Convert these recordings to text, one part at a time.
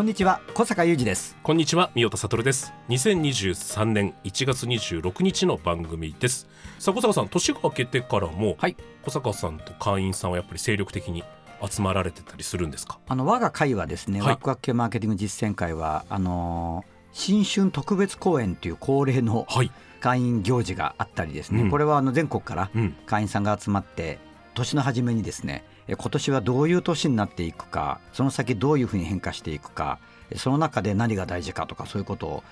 こんにちは小坂雄二です。こんにちは三代田悟です。2023年1月26日の番組です。さあ小坂さん年が明けてからも、はい。小坂さんと会員さんはやっぱり精力的に集まられてたりするんですか？あの我が会はですね、はい。ワクワク系マーケティング実践会はあのー新春特別公演という恒例のはい。会員行事があったりですね、うん。これはあの全国からうん。会員さんが集まって年の初めにですねえ今年はどういう年になっていくかその先どういうふうに変化していくかえその中で何が大事かとかそういうことを、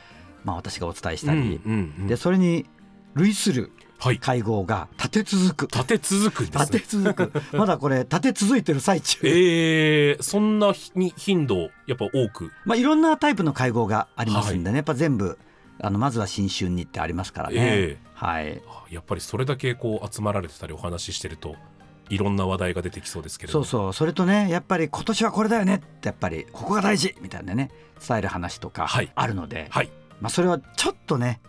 まあ、私がお伝えしたり、うんうんうんでそれに類するはい。会合が立て続く。立て続くんです立ねて続く。まだこれ立て続いてる最中。えー、そんなひ頻度やっぱ多く？まあ、いろんなタイプの会合がありますんでね、やっぱ全部あのまずは新春にってありますからね、え。はい。あやっぱりそれだけこう集まられてたりお話ししてるといろんな話題が出てきそうですけれども。そうそう。それとねやっぱり今年はこれだよねってやっぱりここが大事みたいなね伝える話とかはい。あるので、はい。まあ、それはちょっとね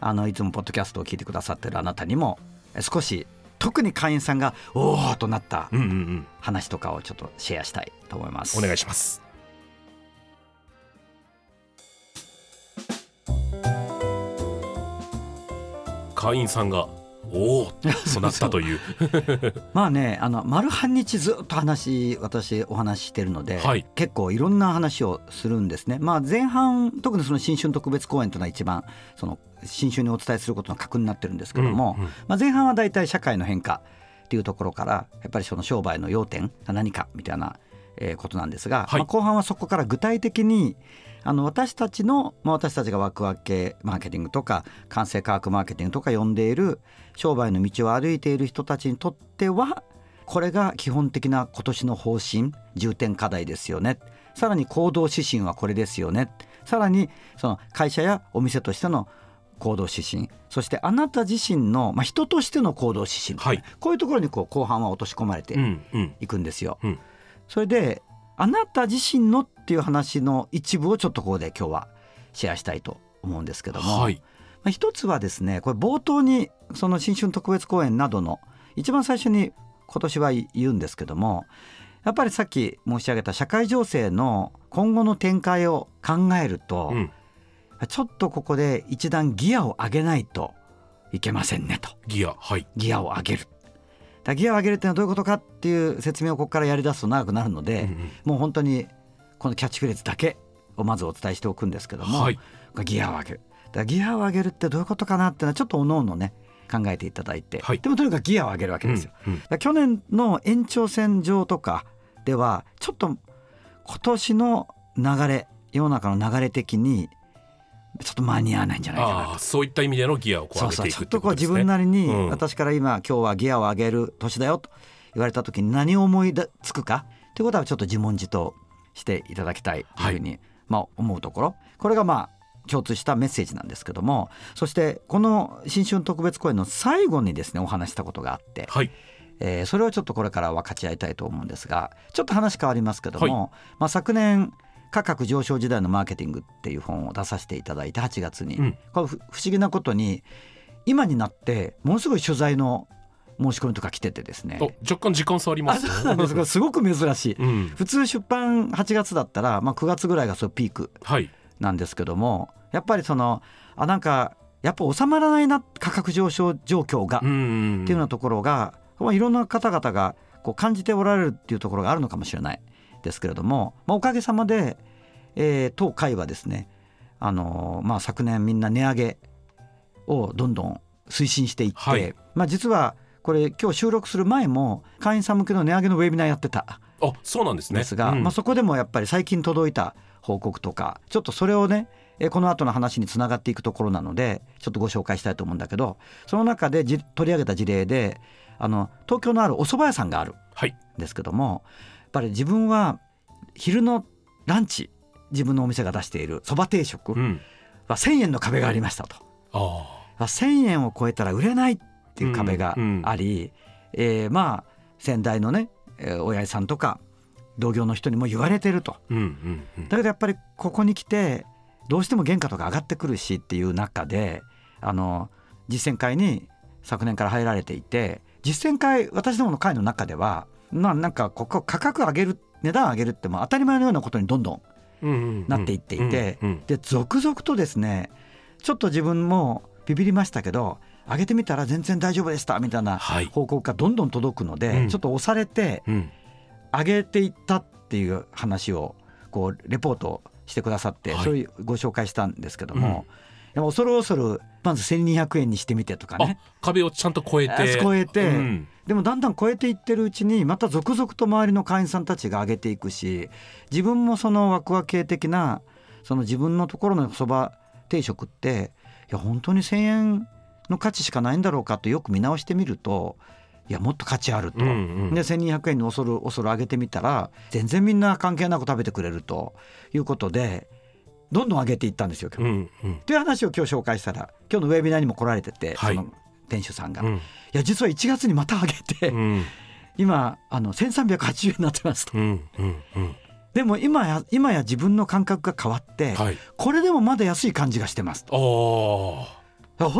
あのいつもポッドキャストを聞いてくださってるあなたにもえ少し特に会員さんがおおとなったうんうんうん話とかをちょっとシェアしたいと思います。お願いします。会員さんがおおとなったという。まあねあの丸半日ずっと話私お話ししてるので、はい。結構いろんな話をするんですね。まあ前半特にその新春特別公演というのは一番その新春にお伝えすることの核になってるんですけども、うんうん。まあ、前半は大体社会の変化っていうところからやっぱりその商売の要点が何かみたいなえーことなんですが、はい。まあ、後半はそこから具体的にあの私たちの、まあ、私たちがワクワク系マーケティングとか完成科学マーケティングとか呼んでいる商売の道を歩いている人たちにとってはこれが基本的な今年の方針重点課題ですよね。さらに行動指針はこれですよね。さらにその会社やお店としての行動指針。そしてあなた自身の、まあ、人としての行動指針、はい。こういうところにこう後半は落とし込まれてうんうん。いくんですよ。うんそれであなた自身のっていう話の一部をちょっとここで今日はシェアしたいと思うんですけども、はい。まあ、一つはですねこれ冒頭にその新春特別公演などの一番最初に今年は言うんですけどもやっぱりさっき申し上げた社会情勢の今後の展開を考えると、うん。ちょっとここで一段ギアを上げないといけませんねと。ギアはい。ギアを上げる。ギアを上げるっていうのはどういうことかっていう説明をここからやり出すと長くなるので、うんうん。もう本当にこのキャッチフレーズだけをまずお伝えしておくんですけども、はい。ギアを上げる。だギアを上げるってどういうことかなっていうのはちょっとおのおのね考えていただいて、はい。でもとにかくギアを上げるわけですよ。うんうん。去年の延長線上とかではちょっと今年の流れ世の中の流れ的にちょっと間に合わないんじゃないかなそういった意味でのギアをこう上げていくとこう自分なりに、うん。私から今今日はギアを上げる年だよと言われた時に何を思いつくか？ということはちょっと自問自答していただきたいというふうに、まあ、思うところ。これがまあ共通したメッセージなんですけどもそしてこの新春特別公演の最後にですねお話ししたことがあって、はいえーそれをちょっとこれから分かち合いたいと思うんですがちょっと話変わりますけども、まあ、昨年価格上昇時代のマーケティングっていう本を出させていただいて8月に、うん。これふ不思議なことに今になってものすごい取材の申し込みとか来ててですね。お若干時間差ありますす すごく珍しい。うん。普通出版8月だったら、まあ、9月ぐらいがそうピークはい。なんですけどもやっぱりそのあなんかやっぱ収まらないな価格上昇状況が、っていうようなところが、まあ、いろんな方々がこう感じておられるっていうところがあるのかもしれないですけれども、まあ、おかげさまで、えー当会はですね、あのーまあ、昨年みんな値上げをどんどん推進していって、はい。まあ、実はこれ今日収録する前も会員さん向けの値上げのウェビナーやってたあそうなんですね。んですが、うん。まあ、そこでもやっぱり最近届いた報告とかちょっとそれをねえこの後の話につながっていくところなのでちょっとご紹介したいと思うんだけどその中でじ取り上げた事例であの東京のあるお蕎麦屋さんがあるはい。んですけどもやっぱり自分は昼のランチ自分のお店が出している蕎麦定食うんは1,000円の壁がありましたと。あ1,000円を超えたら売れないっていう壁があり、えーまあ先代のね、えー親父さんとか同業の人にも言われてると。あうんうんうんだけどやっぱりここに来てどうしても原価とか上がってくるしっていう中であの実践会に昨年から入られていて実践会私どもの会の中ではまあなんかここ価格上げる値段上げるってもう当たり前のようなことにどんどんうんうんうん。なっていっていてうんうんで続々とですねちょっと自分もビビりましたけど上げてみたら全然大丈夫でしたみたいなはい。報告がどんどん届くので、うん。ちょっと押されてうん。上げていったっていう話をこうレポートしてくださって、はい。そういうご紹介したんですけども、でも恐る恐るまず1200円にしてみてとかね。あ壁をちゃんと越えて。あ超えて。うん。でもだんだん超えていってるうちにまた続々と周りの会員さんたちが上げていくし自分もそのワクワク系的なその自分のところのそば定食っていや本当に1,000円の価値しかないんだろうかとよく見直してみるといやもっと価値あると。うんうん。で1,200円に恐る恐る上げてみたら全然みんな関係なく食べてくれるということでどんどん上げていったんですよ今日。うんうん。という話を今日紹介したら今日のウェビナーにも来られてて、はい。その店主さんが、いうん。や実は1月にまた上げて、うん。今あの1380円になってますと。うんうんうん。でも今や今や自分の感覚が変わって、はい。これでもまだ安い感じがしてますと。ほ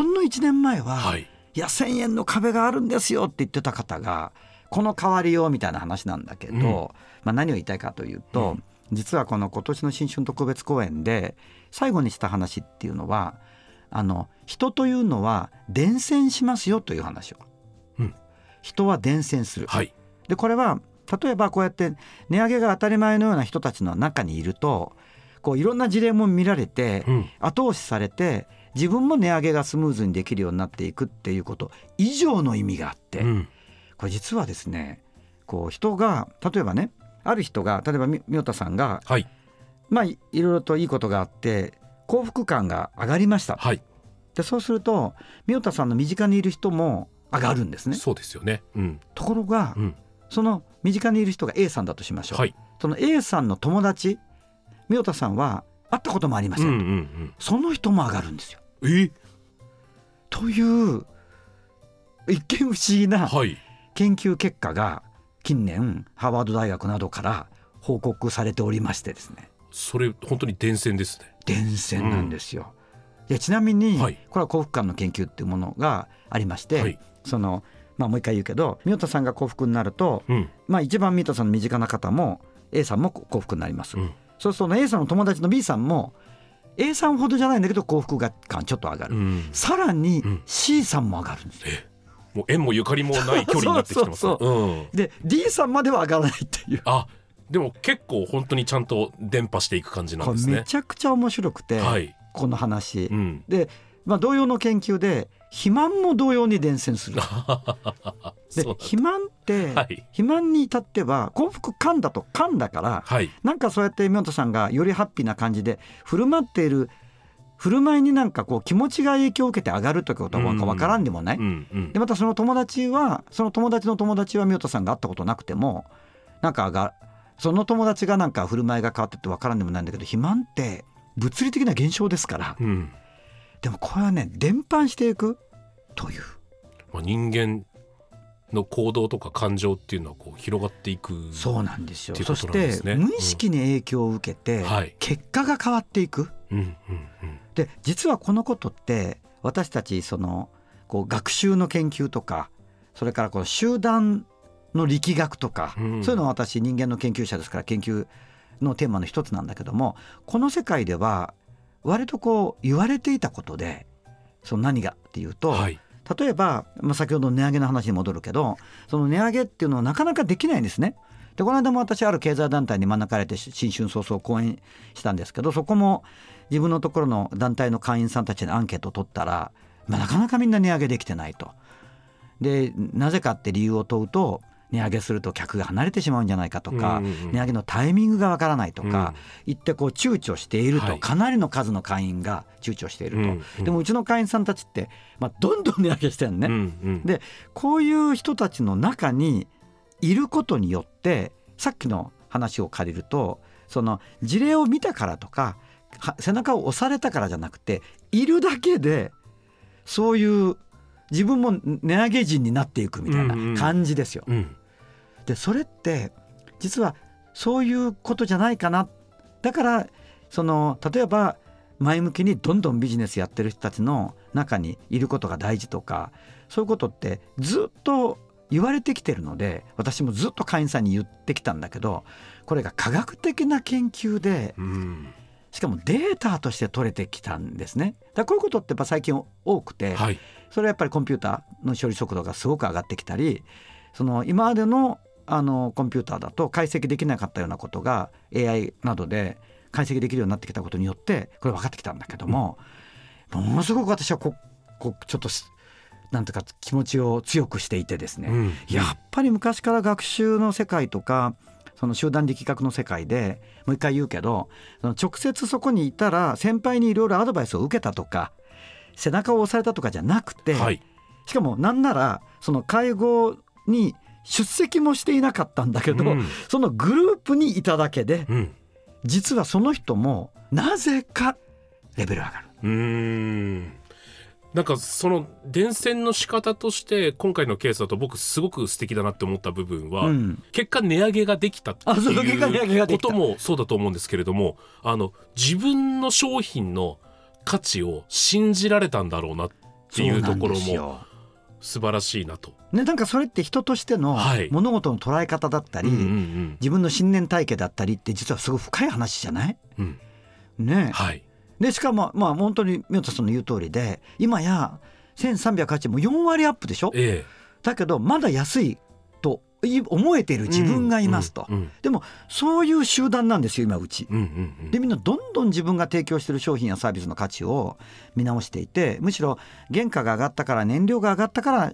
んの1年前は、あはい。いや1,000円の壁があるんですよって言ってた方がこの代わりよみたいな話なんだけど、うん。まあ、何を言いたいかというと、うん実はこの今年の新春特別公演で最後にした話っていうのはあの人というのは伝染しますよという話を、うん。人は伝染する、はい。でこれは例えばこうやって値上げが当たり前のような人たちの中にいるとこういろんな事例も見られて、うん。後押しされて自分も値上げがスムーズにできるようになっていくっていうこと以上の意味があって、うん。これ実はですねこう人が例えばねある人が例えばみみょたさんがはい。まあいいろいろといいことがあって幸福感が上がりました。はい。でそうするとみよたさんの身近にいる人も上がるんですね。そうですよね。うん。ところがうん。その身近にいる人が A さんだとしましょう、はい。その A さんの友達みよたさんは会ったこともありません、うんうんうん。その人も上がるんですよ。え？という一見不思議なはい。研究結果が近年ハーバード大学などから報告されておりましてですねそれ本当に伝染ですね伝染なんですよ。でちなみに、はいこれは幸福感の研究っていうものがありまして、はいそのまあもう一回言うけど宮田さんが幸福になると、うんまあ、一番宮田さんの身近な方も A さんも幸福になります。うんそうすると A さんの友達の B さんも A さんほどじゃないんだけど幸福感ちょっと上がる。うんさらにうん C さんも上がるんですよ。もう縁もゆかりもない 距離になってきてますで D さんまでは上がらないっていう。あでも結構本当にちゃんと伝播していく感じなんですね。ちゃくちゃ面白くて、はい。この話。うん。で、まあ、同様の研究で肥満も同様に伝染する。で肥満って、はい。肥満に至っては幸福感だと感だから、はい。なんかそうやって宮本さんがよりハッピーな感じで振る舞っている振る舞いになんかこう気持ちが影響を受けて上がるということはうん。分からんでもない。うんうん。でまたその友達はその友達の友達は宮本さんが会ったことなくてもなんか上がその友達がなんか振る舞いが変わってって分からんでもないんだけど肥満って物理的な現象ですから。うん。でもこれはね伝播していくという。まあ、人間の行動とか感情っていうのはこう広がっていくそうなんですよ。っていうことそして無意識に影響を受けてはい。結果が変わっていく。うんうんで実はこのことって私たちそのこう学習の研究とかそれからこう集団の力学とか、うんそういうのは私人間の研究者ですから研究のテーマの一つなんだけどもこの世界では割とこう言われていたことでその何がっていうと、うんはい例えば、まあ、先ほどの値上げの話に戻るけどその値上げっていうのはなかなかできないんですね。でこの間も私ある経済団体に招かれてし新春早々講演したんですけどそこも自分のところの団体の会員さんたちにアンケートを取ったら、まあ、なかなかみんな値上げできてないと。でなぜかって理由を問うと値上げすると客が離れてしまうんじゃないかとか、うんうんうん。値上げのタイミングがわからないとか、言ってこう躊躇していると、はい。かなりの数の会員が躊躇していると、うんうん。でもうちの会員さんたちって、まあ、どんどん値上げしてるのね、うんうん。でこういう人たちの中にいることによってさっきの話を借りるとその事例を見たからとかは背中を押されたからじゃなくているだけでそういう自分も値上げ人になっていくみたいな感じですよ。うん。でそれって実はそういうことじゃないかな。だからその例えば前向きにどんどんビジネスやってる人たちの中にいることが大事とかそういうことってずっと言われてきてるので私もずっと会員さんに言ってきたんだけどこれが科学的な研究でうんしかもデータとして取れてきたんですね。だこういうことってやっぱ最近多くて、はい。それはやっぱりコンピューターの処理速度がすごく上がってきたりその今までのあのコンピューターだと解析できなかったようなことが AI などで解析できるようになってきたことによってこれ分かってきたんだけども、ものすごく私はここちょっとすなんていうか気持ちを強くしていてですね、うん。やっぱり昔から学習の世界とかその集団力学の世界でもう一回言うけどその直接そこにいたら先輩にいろいろアドバイスを受けたとか背中を押されたとかじゃなくて、はい。しかもなんならその会合に出席もしていなかったんだけど、うん。そのグループにいただけでうん。実はその人もなぜかレベル上がる。なんかその伝染の仕方として今回のケースだと僕すごく素敵だなって思った部分は、うん。結果値上げができたっていうこともそうだと思うんですけれどもあの自分の商品の価値を信じられたんだろうなっていうところも素晴らしいなと。ね、なんかそれって人としてのはい。物事の捉え方だったり、うんうん自分の信念体系だったりって実はすごい深い話じゃない？うんうん。ね。はいでしかもまあ本当に宮田さんの言う通りで今や1308円も4割アップでしょ？えだけどまだ安いとい思えているえ自分がいますと、うんでもそういう集団なんですよ今うち。うんうんうん。でみんなどんどん自分が提供している商品やサービスの価値を見直していてむしろ原価が上がったから燃料が上がったから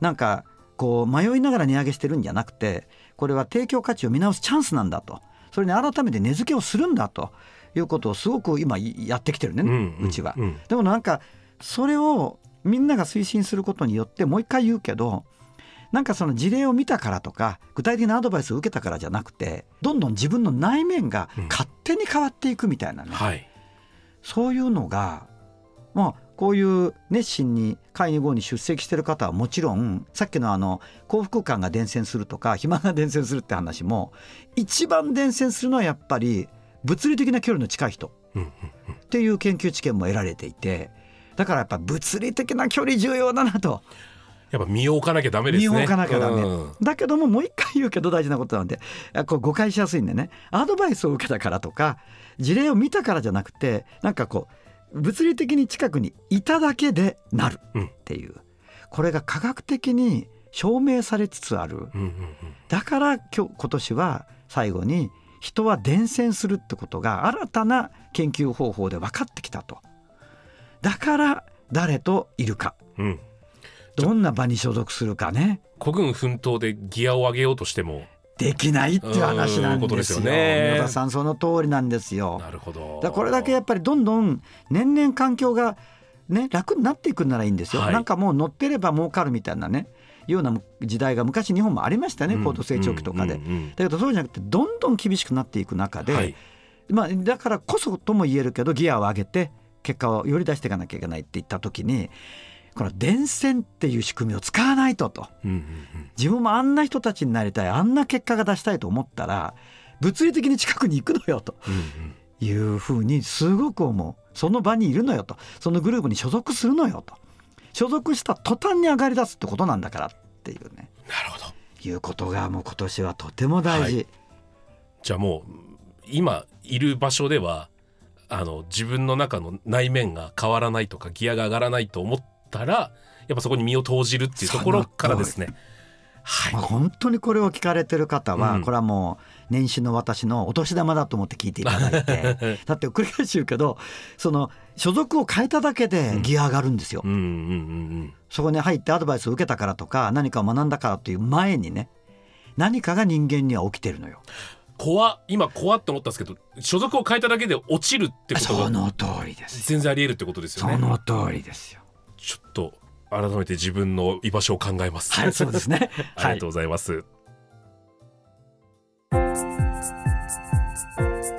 なんかこう迷いながら値上げしてるんじゃなくてこれは提供価値を見直すチャンスなんだと。それに改めて値付けをするんだということをすごく今やってきてるね、うんうちは。うん。でもなんかそれをみんなが推進することによってもう一回言うけどなんかその事例を見たからとか具体的なアドバイスを受けたからじゃなくてどんどん自分の内面が勝手に変わっていくみたいなね、はい。そういうのがまあこういう熱心に会議後に出席してる方はもちろんさっきのあの幸福感が伝染するとか肥満が伝染するって話も一番伝染するのはやっぱり物理的な距離の近い人。うんうんっていう研究知見も得られていてだからやっぱ物理的な距離重要だなと。やっぱ身を置かなきゃダメですね。身を置かなきゃダメ、うん。だけどももう一回言うけど大事なことなんであこう誤解しやすいんでね。アドバイスを受けたからとか事例を見たからじゃなくてなんかこう物理的に近くにいただけでなるうん。っていう、これが科学的に証明されつつある。うんうんうん。だから今日今年は最後に人は伝染するってことが新たな研究方法で分かってきたと。だから誰といるか。うん。どんな場に所属するかね。孤軍奮闘でギアを上げようとしても。できないっていう話なんですよ。よね。宮田さんその通りなんですよ。なるほど。だこれだけやっぱりどんどん年々環境がね楽になっていくんならいいんですよ。はい。なんかもう乗ってれば儲かるみたいなねような時代が昔日本もありましたね、高度成長期とかで。だけどそうじゃなくてどんどん厳しくなっていく中で、はい。まあ、だからこそとも言えるけどギアを上げて結果をより出していかなきゃいけないって言った時にこの電線っていう仕組みを使わないとと。自分もあんな人たちになりたいあんな結果が出したいと思ったら物理的に近くに行くのよと。いうふうにすごく思う。その場にいるのよと。そのグループに所属するのよと所属した途端に上がり出すってことなんだからっていうね。なるほど。いうことがもう今年はとても大事、はじゃあもう今いる場所ではあの自分の中の内面が変わらないとかギアが上がらないと思ったらやっぱそこに身を投じるっていうところからですねはい。まあ、本当にこれを聞かれてる方は、うん。これはもう年始の私のお年玉だと思って聞いていただいて。だって繰り返し言うけどその所属を変えただけでギア上がるんですよ。そこに入ってアドバイスを受けたからとか何かを学んだからという前にね何かが人間には起きてるのよ。怖今怖って思ったんですけど所属を変えただけで落ちるってことがその通りです全然あり得るってことですよね。その通りですよ。ちょっと改めて自分の居場所を考えます。はいそうですね。ありがとうございます、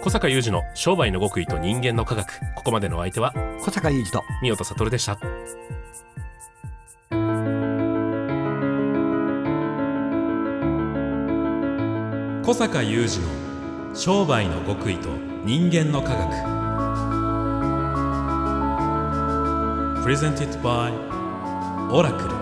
小坂雄二の商売の極意と人間の科学。ここまでのお相手は小坂雄二と。三代悟でした。小坂雄二の商売の極意と人間の科学。Presented by オラクル。